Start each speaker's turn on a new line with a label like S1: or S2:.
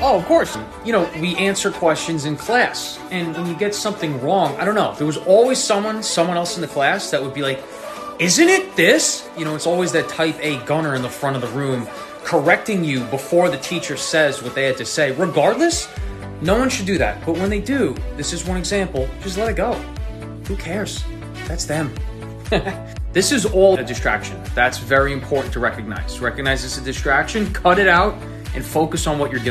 S1: Oh, of course. You know, we answer questions in class, and when you get something wrong, I don't know, there was always someone, someone else in the class that would be like, Isn't it this? You know, it's always that type A gunner in the front of the room correcting you before the teacher says what they had to say. Regardless, no one should do that. But when they do, this is one example, just let it go. Who cares? That's them. this is all a distraction. That's very important to recognize. Recognize it's a distraction, cut it out, and focus on what you're doing.